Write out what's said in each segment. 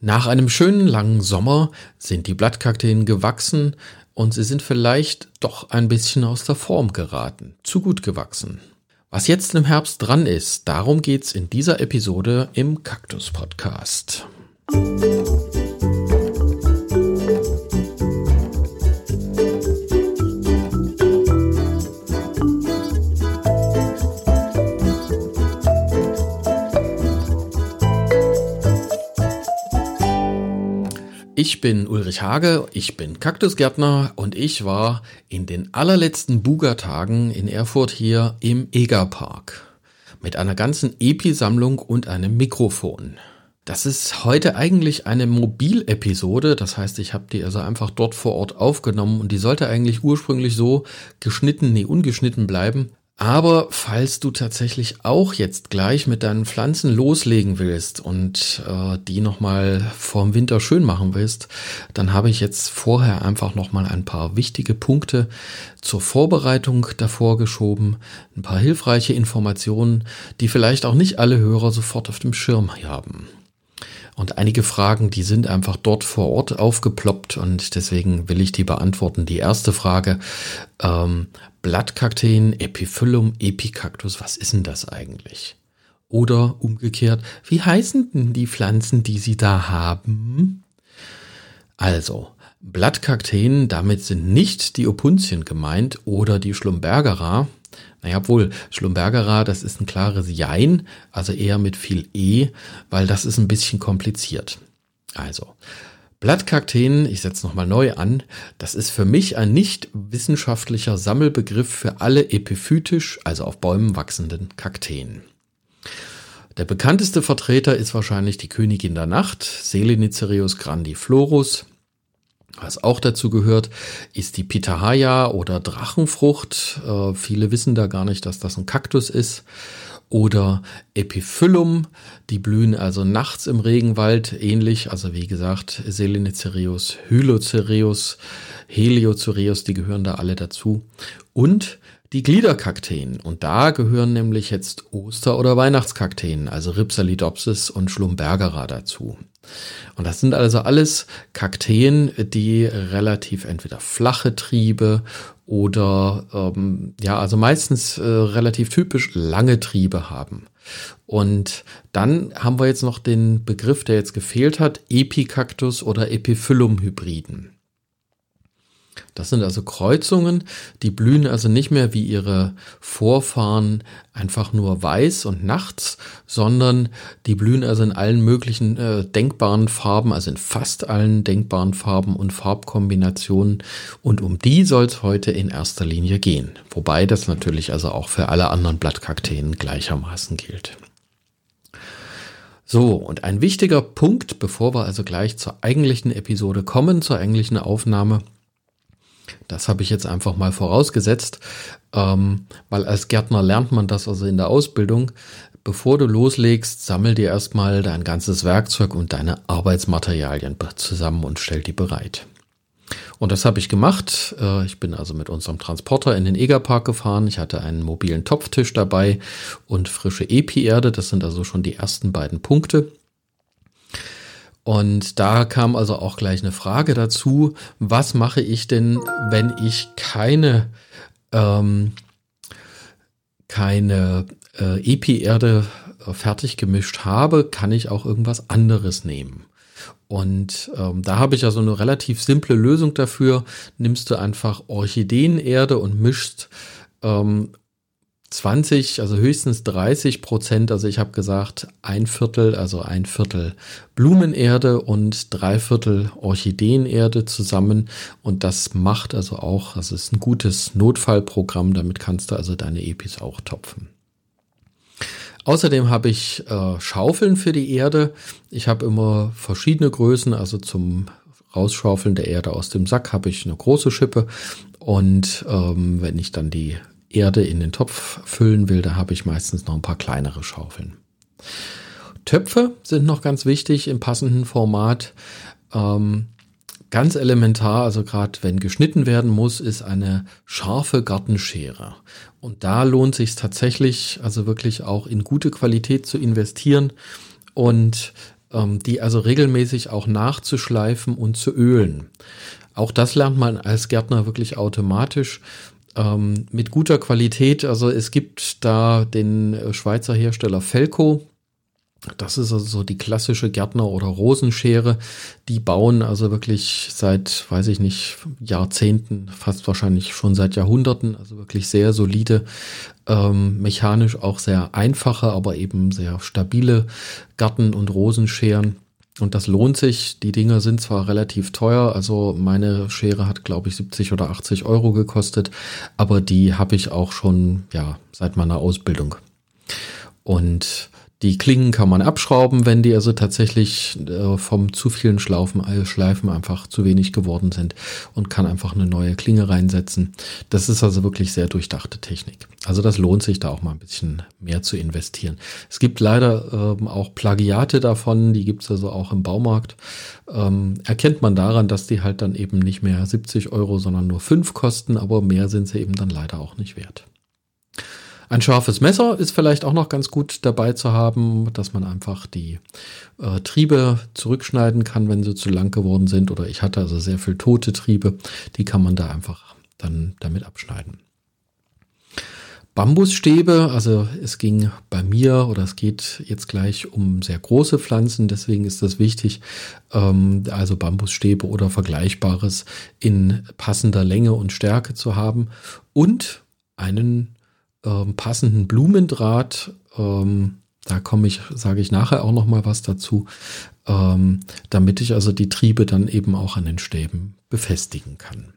Nach einem schönen langen Sommer sind die Blattkakteen gewachsen und sie sind vielleicht doch ein bisschen aus der Form geraten, zu gut gewachsen. Was jetzt im Herbst dran ist, darum geht's in dieser Episode im Kaktus Podcast. Musik Ich bin Ulrich Hage, ich bin Kaktusgärtner und ich war in den allerletzten Buga-Tagen in Erfurt hier im Egerpark mit einer ganzen Epi-Sammlung und einem Mikrofon. Das ist heute eigentlich eine Mobilepisode, das heißt, ich habe die also einfach dort vor Ort aufgenommen und die sollte eigentlich ursprünglich so geschnitten, nee, ungeschnitten bleiben, aber falls du tatsächlich auch jetzt gleich mit deinen Pflanzen loslegen willst und äh, die nochmal vorm Winter schön machen willst, dann habe ich jetzt vorher einfach nochmal ein paar wichtige Punkte zur Vorbereitung davor geschoben, ein paar hilfreiche Informationen, die vielleicht auch nicht alle Hörer sofort auf dem Schirm haben. Und einige Fragen, die sind einfach dort vor Ort aufgeploppt und deswegen will ich die beantworten. Die erste Frage, ähm, Blattkakteen, Epiphyllum, Epicactus, was ist denn das eigentlich? Oder umgekehrt, wie heißen denn die Pflanzen, die Sie da haben? Also, Blattkakteen, damit sind nicht die Opuntien gemeint oder die Schlumbergera, naja, wohl, Schlumbergerer, das ist ein klares Jein, also eher mit viel E, weil das ist ein bisschen kompliziert. Also, Blattkakteen, ich setze nochmal neu an, das ist für mich ein nicht wissenschaftlicher Sammelbegriff für alle epiphytisch, also auf Bäumen wachsenden Kakteen. Der bekannteste Vertreter ist wahrscheinlich die Königin der Nacht, Selenicerius grandiflorus, was auch dazu gehört, ist die Pitahaya oder Drachenfrucht. Äh, viele wissen da gar nicht, dass das ein Kaktus ist. Oder Epiphyllum, die blühen also nachts im Regenwald, ähnlich, also wie gesagt, Selenicerius, Hylocereus, Heliocereus, die gehören da alle dazu. Und die Gliederkakteen. Und da gehören nämlich jetzt Oster- oder Weihnachtskakteen, also Ripsalidopsis und Schlumbergera dazu. Und das sind also alles Kakteen, die relativ entweder flache Triebe oder ähm, ja, also meistens äh, relativ typisch lange Triebe haben. Und dann haben wir jetzt noch den Begriff, der jetzt gefehlt hat, Epicactus oder Epiphyllum-Hybriden. Das sind also Kreuzungen, die blühen also nicht mehr wie ihre Vorfahren einfach nur weiß und nachts, sondern die blühen also in allen möglichen äh, denkbaren Farben, also in fast allen denkbaren Farben und Farbkombinationen. Und um die soll es heute in erster Linie gehen. Wobei das natürlich also auch für alle anderen Blattkakteen gleichermaßen gilt. So, und ein wichtiger Punkt, bevor wir also gleich zur eigentlichen Episode kommen, zur eigentlichen Aufnahme, das habe ich jetzt einfach mal vorausgesetzt, ähm, weil als Gärtner lernt man das also in der Ausbildung. Bevor du loslegst, sammel dir erstmal dein ganzes Werkzeug und deine Arbeitsmaterialien zusammen und stell die bereit. Und das habe ich gemacht. Äh, ich bin also mit unserem Transporter in den Egerpark gefahren. Ich hatte einen mobilen Topftisch dabei und frische Epi-Erde. Das sind also schon die ersten beiden Punkte. Und da kam also auch gleich eine Frage dazu, was mache ich denn, wenn ich keine, ähm, keine äh, Epi-Erde äh, fertig gemischt habe, kann ich auch irgendwas anderes nehmen. Und ähm, da habe ich also eine relativ simple Lösung dafür. Nimmst du einfach Orchideenerde und mischst ähm, 20, also höchstens 30 Prozent, also ich habe gesagt ein Viertel, also ein Viertel Blumenerde und drei Viertel Orchideenerde zusammen. Und das macht also auch, also ist ein gutes Notfallprogramm, damit kannst du also deine Epis auch topfen. Außerdem habe ich äh, Schaufeln für die Erde. Ich habe immer verschiedene Größen, also zum Rausschaufeln der Erde aus dem Sack habe ich eine große Schippe. Und ähm, wenn ich dann die Erde in den Topf füllen will, da habe ich meistens noch ein paar kleinere Schaufeln. Töpfe sind noch ganz wichtig im passenden Format. Ähm, ganz elementar, also gerade wenn geschnitten werden muss, ist eine scharfe Gartenschere. Und da lohnt sich tatsächlich, also wirklich auch in gute Qualität zu investieren und ähm, die also regelmäßig auch nachzuschleifen und zu ölen. Auch das lernt man als Gärtner wirklich automatisch ähm, mit guter Qualität. Also es gibt da den äh, Schweizer Hersteller Felco, das ist also so die klassische Gärtner- oder Rosenschere. Die bauen also wirklich seit, weiß ich nicht, Jahrzehnten, fast wahrscheinlich schon seit Jahrhunderten, also wirklich sehr solide, ähm, mechanisch auch sehr einfache, aber eben sehr stabile Garten- und Rosenscheren. Und das lohnt sich. Die Dinger sind zwar relativ teuer, also meine Schere hat, glaube ich, 70 oder 80 Euro gekostet, aber die habe ich auch schon, ja, seit meiner Ausbildung. Und die Klingen kann man abschrauben, wenn die also tatsächlich äh, vom zu vielen Schlaufen, äh, Schleifen einfach zu wenig geworden sind und kann einfach eine neue Klinge reinsetzen. Das ist also wirklich sehr durchdachte Technik. Also das lohnt sich da auch mal ein bisschen mehr zu investieren. Es gibt leider ähm, auch Plagiate davon, die gibt's also auch im Baumarkt. Ähm, erkennt man daran, dass die halt dann eben nicht mehr 70 Euro, sondern nur 5 kosten, aber mehr sind sie eben dann leider auch nicht wert. Ein scharfes Messer ist vielleicht auch noch ganz gut dabei zu haben, dass man einfach die äh, Triebe zurückschneiden kann, wenn sie zu lang geworden sind. Oder ich hatte also sehr viel tote Triebe, die kann man da einfach dann damit abschneiden. Bambusstäbe, also es ging bei mir oder es geht jetzt gleich um sehr große Pflanzen, deswegen ist das wichtig, ähm, also Bambusstäbe oder Vergleichbares in passender Länge und Stärke zu haben und einen ähm, passenden Blumendraht. Ähm, da komme ich, sage ich nachher auch noch mal was dazu, ähm, damit ich also die Triebe dann eben auch an den Stäben befestigen kann.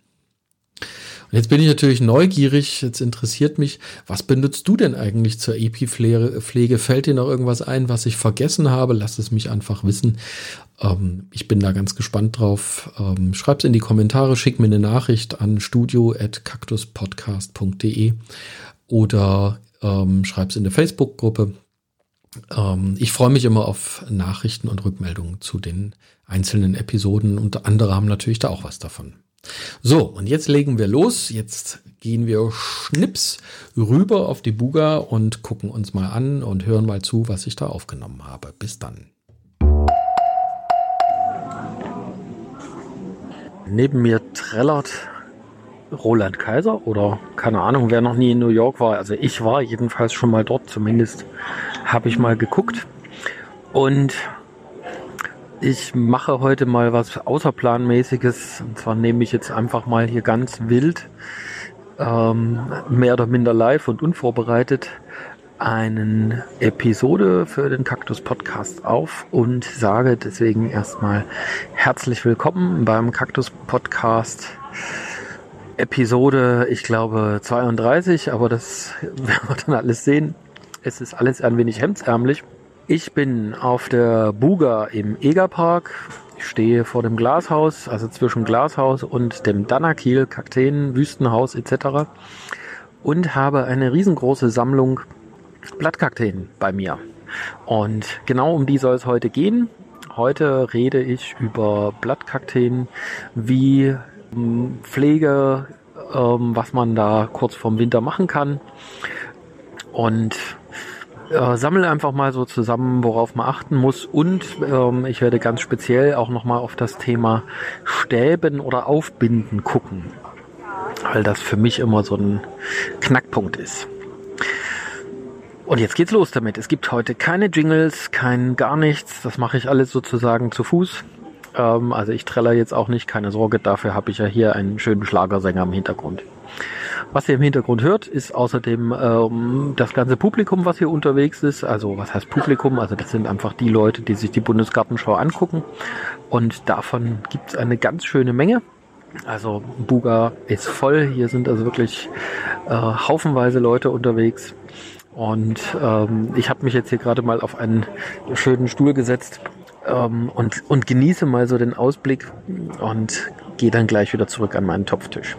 Und jetzt bin ich natürlich neugierig, jetzt interessiert mich, was benutzt du denn eigentlich zur Epipflege? Fällt dir noch irgendwas ein, was ich vergessen habe? Lass es mich einfach wissen. Ähm, ich bin da ganz gespannt drauf. Ähm, schreib's in die Kommentare, schick mir eine Nachricht an studio.cactuspodcast.de oder ähm, schreib es in der Facebook-Gruppe. Ähm, ich freue mich immer auf Nachrichten und Rückmeldungen zu den einzelnen Episoden und andere haben natürlich da auch was davon. So, und jetzt legen wir los. Jetzt gehen wir schnips rüber auf die Buga und gucken uns mal an und hören mal zu, was ich da aufgenommen habe. Bis dann. Neben mir trällert Roland Kaiser oder keine Ahnung, wer noch nie in New York war. Also ich war jedenfalls schon mal dort, zumindest habe ich mal geguckt. Und ich mache heute mal was Außerplanmäßiges. Und zwar nehme ich jetzt einfach mal hier ganz wild, ähm, mehr oder minder live und unvorbereitet, einen Episode für den Kaktus Podcast auf und sage deswegen erstmal herzlich willkommen beim Kaktus Podcast Episode, ich glaube 32, aber das werden wir dann alles sehen. Es ist alles ein wenig hemdsärmlich. Ich bin auf der Buga im Egerpark. Ich stehe vor dem Glashaus, also zwischen Glashaus und dem Danakil, Kakteen, Wüstenhaus etc. Und habe eine riesengroße Sammlung Blattkakteen bei mir. Und genau um die soll es heute gehen. Heute rede ich über Blattkakteen, wie Pflege, ähm, was man da kurz vorm Winter machen kann. Und äh, sammle einfach mal so zusammen, worauf man achten muss. Und ähm, ich werde ganz speziell auch nochmal auf das Thema Stäben oder Aufbinden gucken. Weil das für mich immer so ein Knackpunkt ist. Und jetzt geht's los damit. Es gibt heute keine Jingles, kein gar nichts. Das mache ich alles sozusagen zu Fuß. Ähm, also ich treller jetzt auch nicht, keine Sorge, dafür habe ich ja hier einen schönen Schlagersänger im Hintergrund. Was ihr im Hintergrund hört, ist außerdem ähm, das ganze Publikum, was hier unterwegs ist. Also was heißt Publikum? Also das sind einfach die Leute, die sich die Bundesgartenschau angucken. Und davon gibt's eine ganz schöne Menge. Also Buga ist voll. Hier sind also wirklich äh, haufenweise Leute unterwegs. Und ähm, ich habe mich jetzt hier gerade mal auf einen schönen Stuhl gesetzt ähm, und, und genieße mal so den Ausblick und gehe dann gleich wieder zurück an meinen Topftisch.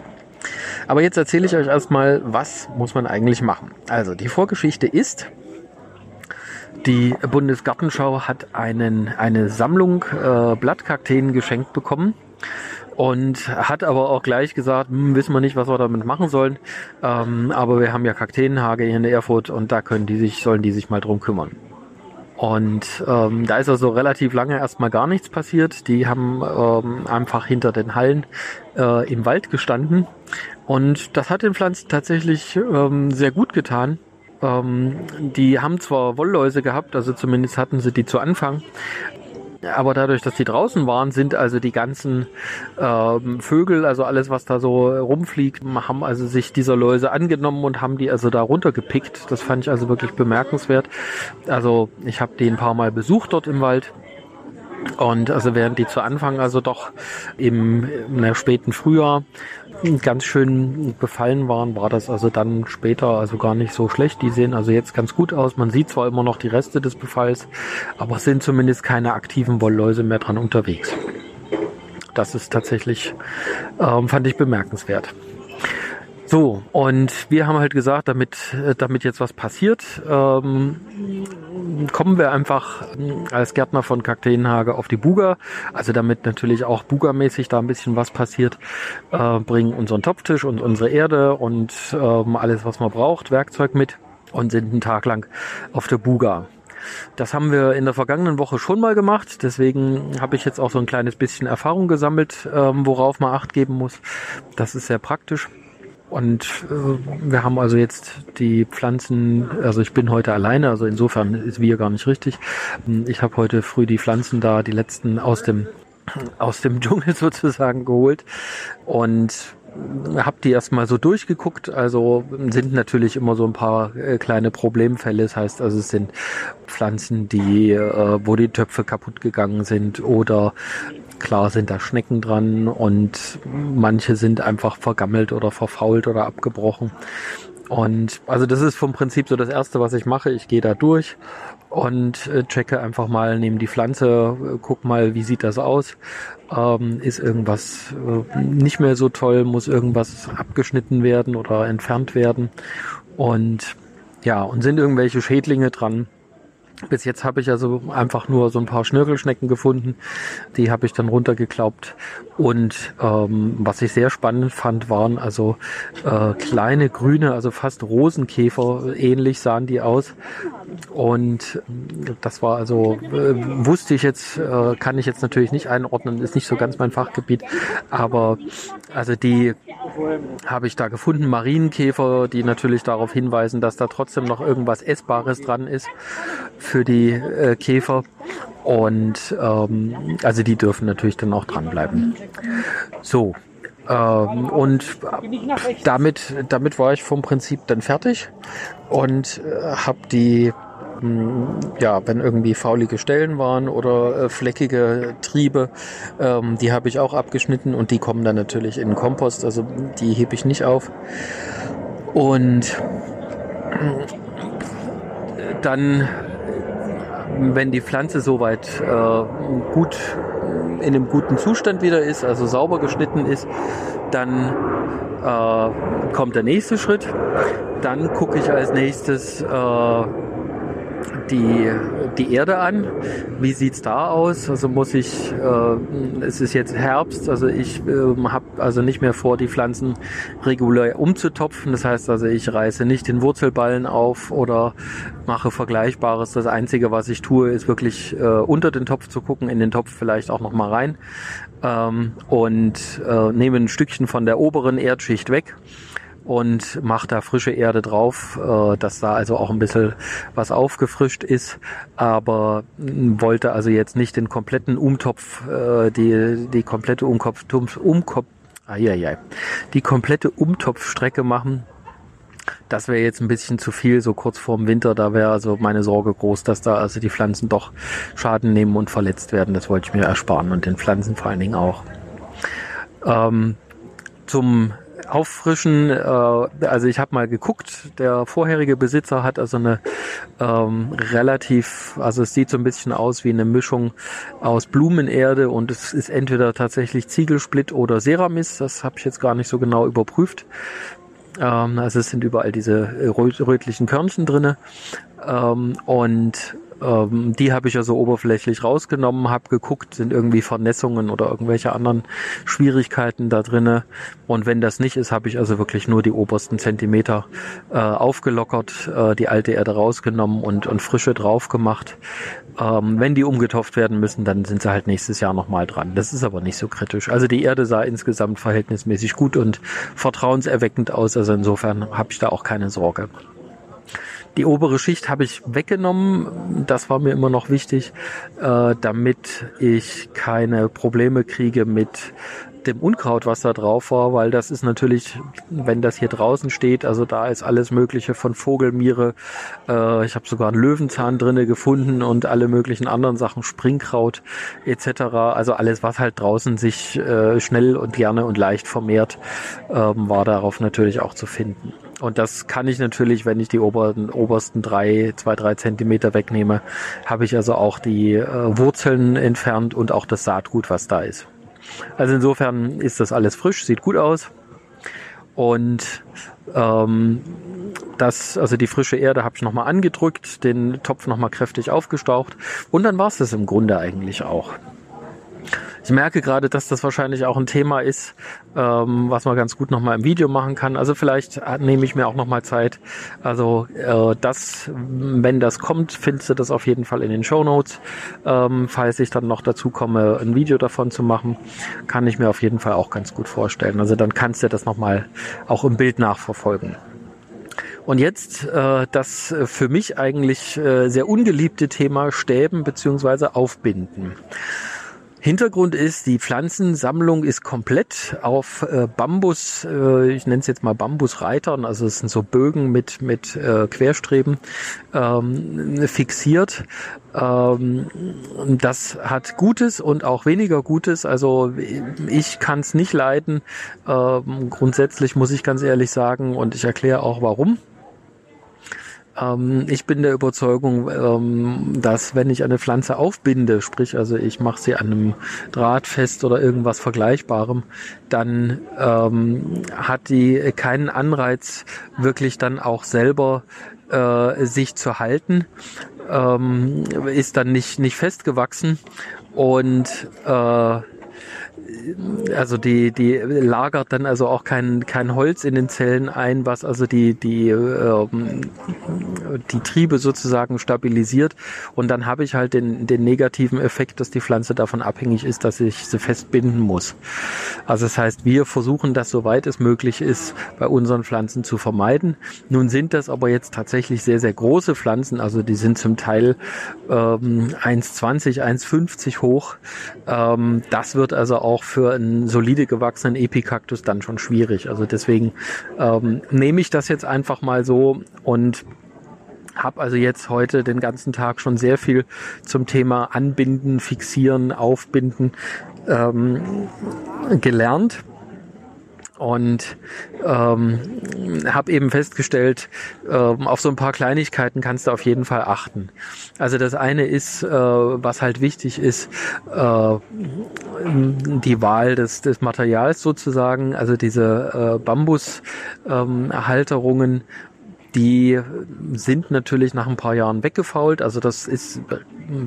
Aber jetzt erzähle ich euch erstmal, was muss man eigentlich machen. Also die Vorgeschichte ist, die Bundesgartenschau hat einen, eine Sammlung äh, Blattkakteen geschenkt bekommen und hat aber auch gleich gesagt, hm, wissen wir nicht, was wir damit machen sollen. Ähm, aber wir haben ja Kakteenhage hier in Erfurt und da können die sich, sollen die sich mal drum kümmern. Und ähm, da ist also relativ lange erstmal gar nichts passiert. Die haben ähm, einfach hinter den Hallen äh, im Wald gestanden. Und das hat den Pflanzen tatsächlich ähm, sehr gut getan. Ähm, die haben zwar Wollläuse gehabt, also zumindest hatten sie die zu Anfang, aber dadurch, dass die draußen waren, sind also die ganzen ähm, Vögel, also alles, was da so rumfliegt, haben also sich dieser Läuse angenommen und haben die also da runtergepickt. Das fand ich also wirklich bemerkenswert. Also ich habe die ein paar Mal besucht dort im Wald. Und also während die zu Anfang also doch im, im späten Frühjahr ganz schön befallen waren, war das also dann später also gar nicht so schlecht. Die sehen also jetzt ganz gut aus. Man sieht zwar immer noch die Reste des Befalls, aber es sind zumindest keine aktiven Wollläuse mehr dran unterwegs. Das ist tatsächlich, ähm, fand ich bemerkenswert. So, und wir haben halt gesagt, damit, äh, damit jetzt was passiert, ähm, kommen wir einfach äh, als Gärtner von Kakteenhage auf die Buga. Also damit natürlich auch Buga-mäßig da ein bisschen was passiert, äh, bringen unseren Topftisch und unsere Erde und ähm, alles, was man braucht, Werkzeug mit und sind einen Tag lang auf der Buga. Das haben wir in der vergangenen Woche schon mal gemacht. Deswegen habe ich jetzt auch so ein kleines bisschen Erfahrung gesammelt, ähm, worauf man Acht geben muss. Das ist sehr praktisch. Und äh, wir haben also jetzt die Pflanzen, also ich bin heute alleine, also insofern ist wir gar nicht richtig. Ich habe heute früh die Pflanzen da, die letzten aus dem aus dem Dschungel sozusagen geholt und habe die erstmal so durchgeguckt. Also sind natürlich immer so ein paar äh, kleine Problemfälle. Das heißt, also es sind Pflanzen, die, äh, wo die Töpfe kaputt gegangen sind oder Klar sind da Schnecken dran und manche sind einfach vergammelt oder verfault oder abgebrochen. Und also das ist vom Prinzip so das Erste, was ich mache. Ich gehe da durch und äh, checke einfach mal, nehme die Pflanze, äh, guck mal, wie sieht das aus. Ähm, ist irgendwas äh, nicht mehr so toll, muss irgendwas abgeschnitten werden oder entfernt werden. Und ja, und sind irgendwelche Schädlinge dran, bis jetzt habe ich also einfach nur so ein paar Schnirkelschnecken gefunden. Die habe ich dann runtergeklaubt. Und ähm, was ich sehr spannend fand, waren also äh, kleine grüne, also fast Rosenkäfer ähnlich sahen die aus. Und das war also, äh, wusste ich jetzt, äh, kann ich jetzt natürlich nicht einordnen, ist nicht so ganz mein Fachgebiet. Aber also die habe ich da gefunden, Marienkäfer, die natürlich darauf hinweisen, dass da trotzdem noch irgendwas Essbares dran ist für die äh, Käfer. Und ähm, also die dürfen natürlich dann auch dranbleiben. So. Ähm, und damit, damit war ich vom Prinzip dann fertig und äh, habe die hm, ja, wenn irgendwie faulige Stellen waren oder äh, fleckige Triebe, ähm, die habe ich auch abgeschnitten und die kommen dann natürlich in den Kompost, also die hebe ich nicht auf. Und dann wenn die Pflanze soweit äh, gut in einem guten Zustand wieder ist, also sauber geschnitten ist, dann äh, kommt der nächste Schritt. Dann gucke ich als nächstes äh, die, die Erde an. Wie sieht's da aus? Also muss ich, äh, es ist jetzt Herbst, also ich äh, habe also nicht mehr vor, die Pflanzen regulär umzutopfen. Das heißt also, ich reiße nicht den Wurzelballen auf oder mache Vergleichbares. Das Einzige, was ich tue, ist wirklich äh, unter den Topf zu gucken, in den Topf vielleicht auch noch mal rein ähm, und äh, nehme ein Stückchen von der oberen Erdschicht weg und macht da frische Erde drauf, äh, dass da also auch ein bisschen was aufgefrischt ist, aber wollte also jetzt nicht den kompletten Umtopf, äh, die, die komplette Umkopf, Umkopf, ah, ja, ja, die komplette Umtopfstrecke machen. Das wäre jetzt ein bisschen zu viel, so kurz vorm Winter. Da wäre also meine Sorge groß, dass da also die Pflanzen doch Schaden nehmen und verletzt werden. Das wollte ich mir ersparen und den Pflanzen vor allen Dingen auch. Ähm, zum auffrischen. Äh, also ich habe mal geguckt, der vorherige Besitzer hat also eine ähm, relativ, also es sieht so ein bisschen aus wie eine Mischung aus Blumenerde und es ist entweder tatsächlich Ziegelsplitt oder Ceramis. Das habe ich jetzt gar nicht so genau überprüft. Ähm, also es sind überall diese rötlichen Körnchen drinne. Ähm, und Ähm, die habe ich also oberflächlich rausgenommen, habe geguckt, sind irgendwie Vernässungen oder irgendwelche anderen Schwierigkeiten da drinne. Und wenn das nicht ist, habe ich also wirklich nur die obersten Zentimeter äh, aufgelockert, äh, die alte Erde rausgenommen und, und frische drauf gemacht. Ähm, wenn die umgetopft werden müssen, dann sind sie halt nächstes Jahr nochmal dran. Das ist aber nicht so kritisch. Also die Erde sah insgesamt verhältnismäßig gut und vertrauenserweckend aus. Also insofern habe ich da auch keine Sorge. Die obere Schicht habe ich weggenommen. Das war mir immer noch wichtig, äh, damit ich keine Probleme kriege mit dem Unkraut, was da drauf war, weil das ist natürlich, wenn das hier draußen steht, also da ist alles Mögliche von Vogelmiere. Äh, ich habe sogar einen Löwenzahn drinne gefunden und alle möglichen anderen Sachen, Springkraut etc. Also alles, was halt draußen sich äh, schnell und gerne und leicht vermehrt, ähm, war darauf natürlich auch zu finden. Und das kann ich natürlich, wenn ich die oberen, obersten drei, zwei, drei Zentimeter wegnehme, habe ich also auch die äh, Wurzeln entfernt und auch das Saatgut, was da ist. Also insofern ist das alles frisch, sieht gut aus. Und ähm, das, also die frische Erde habe ich nochmal angedrückt, den Topf nochmal kräftig aufgestaucht und dann war es das im Grunde eigentlich auch. Ich merke gerade, dass das wahrscheinlich auch ein Thema ist, ähm, was man ganz gut nochmal im Video machen kann. Also vielleicht nehme ich mir auch nochmal Zeit. Also äh, das, wenn das kommt, findest du das auf jeden Fall in den Show Notes. Ähm, falls ich dann noch dazu komme, ein Video davon zu machen, kann ich mir auf jeden Fall auch ganz gut vorstellen. Also dann kannst du das nochmal auch im Bild nachverfolgen. Und jetzt äh, das für mich eigentlich äh, sehr ungeliebte Thema Stäben beziehungsweise Aufbinden. Hintergrund ist, die Pflanzensammlung ist komplett auf äh, Bambus, äh, ich nenne es jetzt mal Bambusreitern, also es sind so Bögen mit, mit äh, Querstreben ähm, fixiert. Ähm, das hat Gutes und auch weniger Gutes. Also ich kann es nicht leiden. Ähm, grundsätzlich muss ich ganz ehrlich sagen und ich erkläre auch warum. Ähm, ich bin der Überzeugung, ähm, dass wenn ich eine Pflanze aufbinde, sprich also ich mache sie an einem Draht fest oder irgendwas Vergleichbarem, dann ähm, hat die keinen Anreiz, wirklich dann auch selber äh, sich zu halten, ähm, ist dann nicht, nicht festgewachsen. Und äh, also die, die lagert dann also auch kein, kein Holz in den Zellen ein, was also die, die, ähm, die Triebe sozusagen stabilisiert. Und dann habe ich halt den, den negativen Effekt, dass die Pflanze davon abhängig ist, dass ich sie festbinden muss. Also das heißt, wir versuchen das, soweit es möglich ist, bei unseren Pflanzen zu vermeiden. Nun sind das aber jetzt tatsächlich sehr, sehr große Pflanzen. Also die sind zum Teil ähm, 1,20, 1,50 hoch. Ähm, das wird also auch für einen solide gewachsenen Epikaktus dann schon schwierig. Also deswegen ähm, nehme ich das jetzt einfach mal so und habe also jetzt heute den ganzen Tag schon sehr viel zum Thema Anbinden, Fixieren, Aufbinden ähm, gelernt und ähm, habe eben festgestellt, ähm, auf so ein paar Kleinigkeiten kannst du auf jeden Fall achten. Also das eine ist, äh, was halt wichtig ist, äh, die Wahl des, des Materials sozusagen, also diese äh, Bambushalterungen, ähm, die sind natürlich nach ein paar Jahren weggefault. Also das ist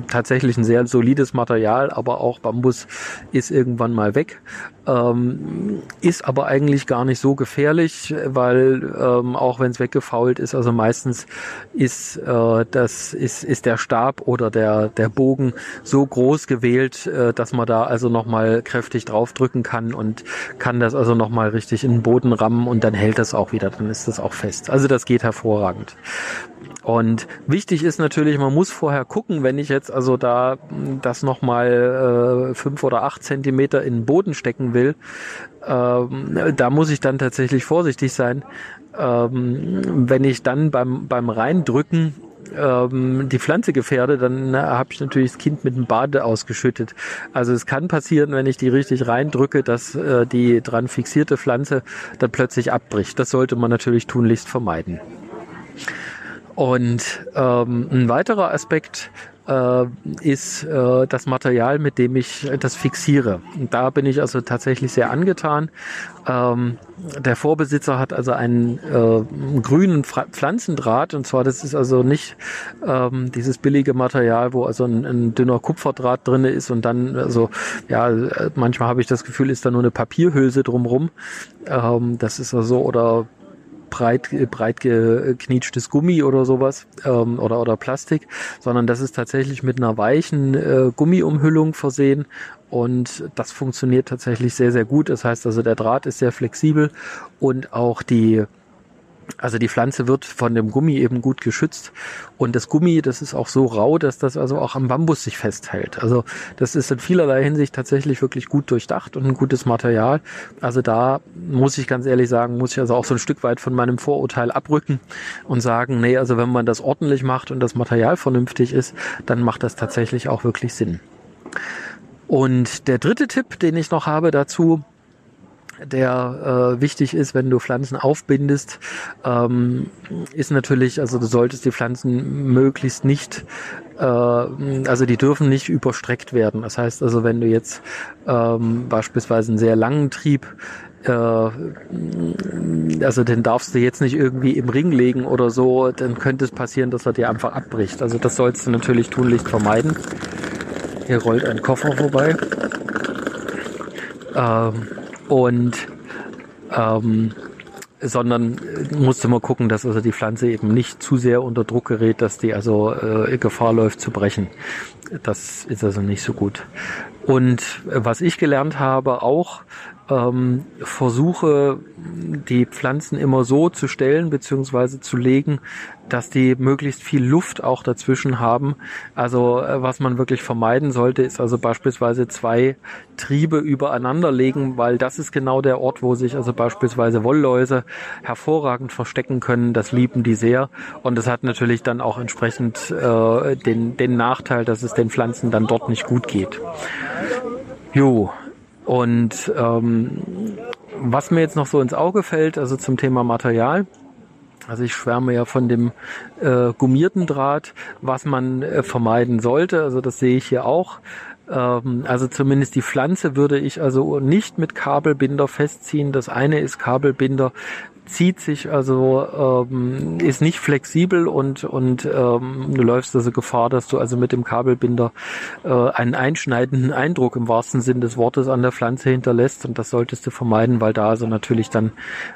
tatsächlich ein sehr solides Material, aber auch Bambus ist irgendwann mal weg. Ähm, ist aber eigentlich gar nicht so gefährlich, weil ähm, auch wenn es weggefault ist, also meistens ist äh, das ist, ist der Stab oder der der Bogen so groß gewählt, äh, dass man da also noch mal kräftig draufdrücken kann und kann das also noch mal richtig in den Boden rammen und dann hält das auch wieder, dann ist das auch fest. Also das geht hervorragend. Und wichtig ist natürlich, man muss vorher gucken, wenn ich jetzt also da das nochmal äh, fünf oder acht Zentimeter in den Boden stecken will, ähm, da muss ich dann tatsächlich vorsichtig sein. Ähm, wenn ich dann beim, beim Reindrücken ähm, die Pflanze gefährde, dann habe ich natürlich das Kind mit dem Bade ausgeschüttet. Also es kann passieren, wenn ich die richtig reindrücke, dass äh, die dran fixierte Pflanze dann plötzlich abbricht. Das sollte man natürlich tunlichst vermeiden. Und ähm, ein weiterer Aspekt, äh, ist äh, das Material, mit dem ich das fixiere. Und da bin ich also tatsächlich sehr angetan. Ähm, der Vorbesitzer hat also einen äh, grünen Pflanzendraht und zwar das ist also nicht ähm, dieses billige Material, wo also ein, ein dünner Kupferdraht drinne ist und dann also ja manchmal habe ich das Gefühl, ist da nur eine Papierhülse drumrum. Ähm, das ist also oder breit, breit geknietschtes Gummi oder sowas ähm, oder, oder Plastik, sondern das ist tatsächlich mit einer weichen äh, Gummiumhüllung versehen und das funktioniert tatsächlich sehr, sehr gut. Das heißt also, der Draht ist sehr flexibel und auch die also die Pflanze wird von dem Gummi eben gut geschützt und das Gummi, das ist auch so rau, dass das also auch am Bambus sich festhält. Also das ist in vielerlei Hinsicht tatsächlich wirklich gut durchdacht und ein gutes Material. Also da muss ich ganz ehrlich sagen, muss ich also auch so ein Stück weit von meinem Vorurteil abrücken und sagen, nee, also wenn man das ordentlich macht und das Material vernünftig ist, dann macht das tatsächlich auch wirklich Sinn. Und der dritte Tipp, den ich noch habe dazu, der äh, wichtig ist, wenn du Pflanzen aufbindest, ähm, ist natürlich, also du solltest die Pflanzen möglichst nicht, äh, also die dürfen nicht überstreckt werden. Das heißt also, wenn du jetzt ähm, beispielsweise einen sehr langen Trieb äh, also den darfst du jetzt nicht irgendwie im Ring legen oder so, dann könnte es passieren, dass er dir einfach abbricht. Also das sollst du natürlich tunlichst vermeiden. Hier rollt ein Koffer vorbei. Ähm, und ähm, sondern musste man gucken, dass also die Pflanze eben nicht zu sehr unter Druck gerät, dass die also äh, Gefahr läuft zu brechen. Das ist also nicht so gut. Und was ich gelernt habe, auch ähm, versuche, die Pflanzen immer so zu stellen bzw. zu legen, dass die möglichst viel Luft auch dazwischen haben. Also äh, was man wirklich vermeiden sollte, ist also beispielsweise zwei Triebe übereinander legen, weil das ist genau der Ort, wo sich also beispielsweise Wollläuse hervorragend verstecken können. Das lieben die sehr und das hat natürlich dann auch entsprechend äh, den, den Nachteil, dass es den Pflanzen dann dort nicht gut geht. Jo, und ähm, was mir jetzt noch so ins Auge fällt, also zum Thema Material, also ich schwärme ja von dem äh, gummierten Draht, was man äh, vermeiden sollte. Also das sehe ich hier auch. Ähm, also zumindest die Pflanze würde ich also nicht mit Kabelbinder festziehen. Das eine ist Kabelbinder zieht sich, also ähm, ist nicht flexibel und, und ähm, du läufst also Gefahr, dass du also mit dem Kabelbinder äh, einen einschneidenden Eindruck im wahrsten Sinn des Wortes an der Pflanze hinterlässt und das solltest du vermeiden, weil da also natürlich dann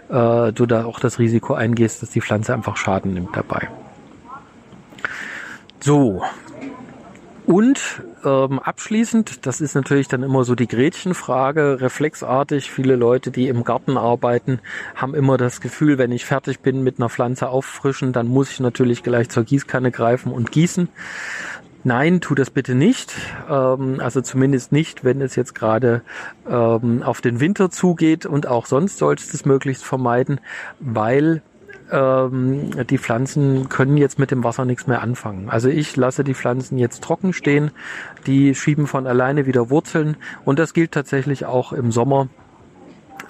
äh, du da auch das Risiko eingehst, dass die Pflanze einfach Schaden nimmt dabei. So, und ähm, abschließend, das ist natürlich dann immer so die Gretchenfrage, reflexartig. Viele Leute, die im Garten arbeiten, haben immer das Gefühl, wenn ich fertig bin mit einer Pflanze auffrischen, dann muss ich natürlich gleich zur Gießkanne greifen und gießen. Nein, tu das bitte nicht. Ähm, also zumindest nicht, wenn es jetzt gerade ähm, auf den Winter zugeht und auch sonst solltest du es möglichst vermeiden, weil ähm, die Pflanzen können jetzt mit dem Wasser nichts mehr anfangen. Also ich lasse die Pflanzen jetzt trocken stehen, die schieben von alleine wieder Wurzeln und das gilt tatsächlich auch im Sommer.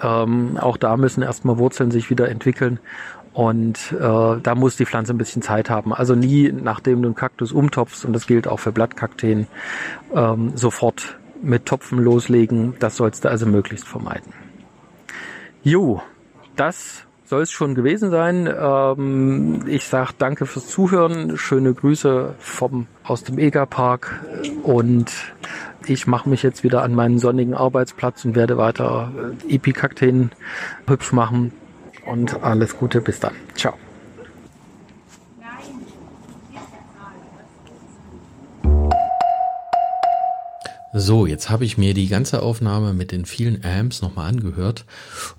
Ähm, auch da müssen erstmal Wurzeln sich wieder entwickeln und äh, da muss die Pflanze ein bisschen Zeit haben. Also nie, nachdem du einen Kaktus umtopfst, und das gilt auch für Blattkakteen, ähm, sofort mit Topfen loslegen. Das sollst du also möglichst vermeiden. Jo, das soll es schon gewesen sein. Ähm, ich sage danke fürs Zuhören. Schöne Grüße vom, aus dem Egerpark und ich mache mich jetzt wieder an meinen sonnigen Arbeitsplatz und werde weiter äh, Epikakteen hübsch machen. Und alles Gute, bis dann. Ciao. So, jetzt habe ich mir die ganze Aufnahme mit den vielen Amps nochmal angehört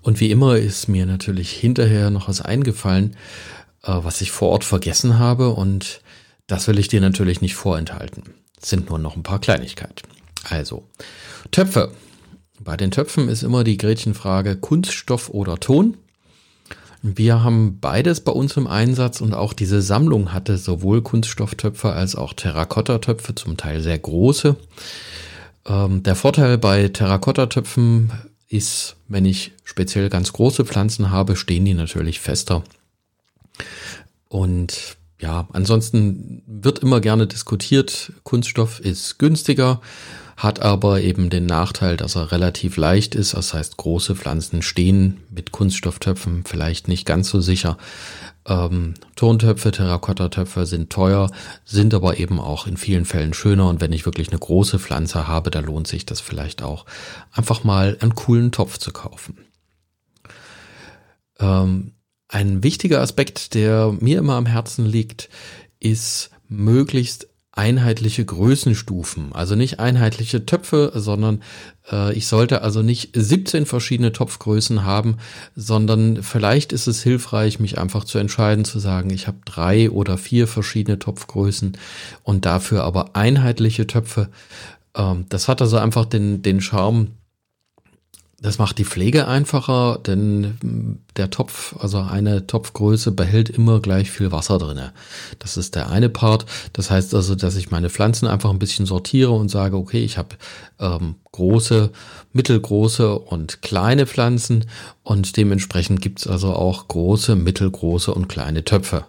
und wie immer ist mir natürlich hinterher noch was eingefallen, äh, was ich vor Ort vergessen habe und das will ich dir natürlich nicht vorenthalten. Es sind nur noch ein paar Kleinigkeiten. Also, Töpfe. Bei den Töpfen ist immer die Gretchenfrage Kunststoff oder Ton. Wir haben beides bei uns im Einsatz und auch diese Sammlung hatte sowohl Kunststofftöpfe als auch Terrakotta-Töpfe, zum Teil sehr große. Ähm, der Vorteil bei Terrakotta-Töpfen ist, wenn ich speziell ganz große Pflanzen habe, stehen die natürlich fester. Und ja, ansonsten wird immer gerne diskutiert, Kunststoff ist günstiger, hat aber eben den Nachteil, dass er relativ leicht ist. Das heißt, große Pflanzen stehen mit Kunststofftöpfen vielleicht nicht ganz so sicher. Ähm, Tontöpfe, Terrakotta-Töpfe sind teuer, sind aber eben auch in vielen Fällen schöner. Und wenn ich wirklich eine große Pflanze habe, da lohnt sich das vielleicht auch, einfach mal einen coolen Topf zu kaufen. Ähm, ein wichtiger Aspekt, der mir immer am Herzen liegt, ist möglichst einheitliche Größenstufen. Also nicht einheitliche Töpfe, sondern äh, ich sollte also nicht 17 verschiedene Topfgrößen haben, sondern vielleicht ist es hilfreich, mich einfach zu entscheiden, zu sagen, ich habe drei oder vier verschiedene Topfgrößen und dafür aber einheitliche Töpfe. Ähm, das hat also einfach den, den Charme, das macht die Pflege einfacher, denn hm, der Topf, also eine Topfgröße behält immer gleich viel Wasser drinne. Das ist der eine Part. Das heißt also, dass ich meine Pflanzen einfach ein bisschen sortiere und sage, okay, ich habe ähm, große, mittelgroße und kleine Pflanzen und dementsprechend gibt's also auch große, mittelgroße und kleine Töpfe.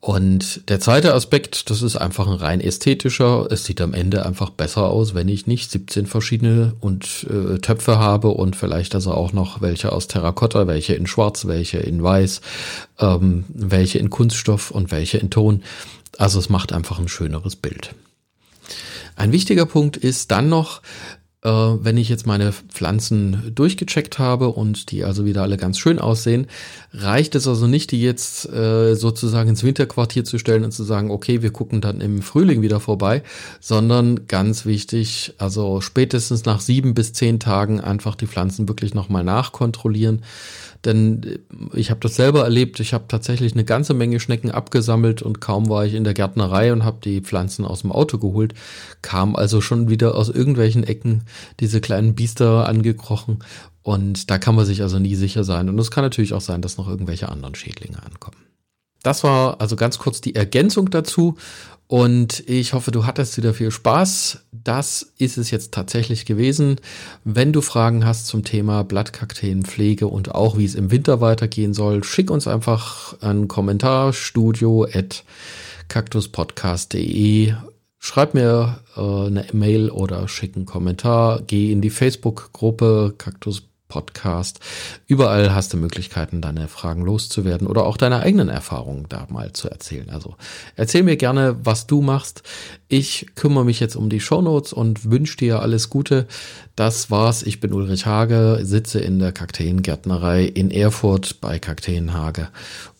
Und der zweite Aspekt, das ist einfach ein rein ästhetischer. Es sieht am Ende einfach besser aus, wenn ich nicht 17 verschiedene und äh, Töpfe habe und vielleicht also auch noch welche aus Terrakotta, welche in Schwarz, welche in Weiß, ähm, welche in Kunststoff und welche in Ton. Also es macht einfach ein schöneres Bild. Ein wichtiger Punkt ist dann noch, äh, wenn ich jetzt meine Pflanzen durchgecheckt habe und die also wieder alle ganz schön aussehen, reicht es also nicht, die jetzt äh, sozusagen ins Winterquartier zu stellen und zu sagen, okay, wir gucken dann im Frühling wieder vorbei, sondern ganz wichtig, also spätestens nach sieben bis zehn Tagen einfach die Pflanzen wirklich nochmal nachkontrollieren denn äh, ich habe das selber erlebt. Ich habe tatsächlich eine ganze Menge Schnecken abgesammelt und kaum war ich in der Gärtnerei und habe die Pflanzen aus dem Auto geholt, kam also schon wieder aus irgendwelchen Ecken diese kleinen Biester angekrochen. Und da kann man sich also nie sicher sein. Und es kann natürlich auch sein, dass noch irgendwelche anderen Schädlinge ankommen. Das war also ganz kurz die Ergänzung dazu. Und ich hoffe, du hattest wieder viel Spaß. Das ist es jetzt tatsächlich gewesen. Wenn du Fragen hast zum Thema Blattkakteenpflege und auch wie es im Winter weitergehen soll, schick uns einfach einen Kommentar studio at kaktuspodcast.de. Schreib mir äh, eine E-Mail oder schick einen Kommentar. Geh in die Facebook-Gruppe Kaktus Podcast. Überall hast du Möglichkeiten, deine Fragen loszuwerden oder auch deine eigenen Erfahrungen da mal zu erzählen. Also erzähl mir gerne, was du machst. Ich kümmere mich jetzt um die Shownotes und wünsche dir alles Gute. Das war's. Ich bin Ulrich Hage, sitze in der Kakteengärtnerei in Erfurt bei Kakteenhage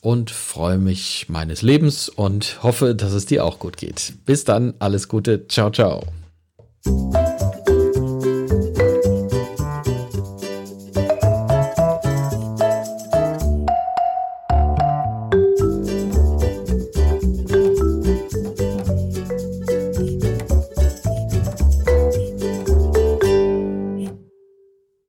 und freue mich meines Lebens und hoffe, dass es dir auch gut geht. Bis dann, alles Gute. Ciao, ciao.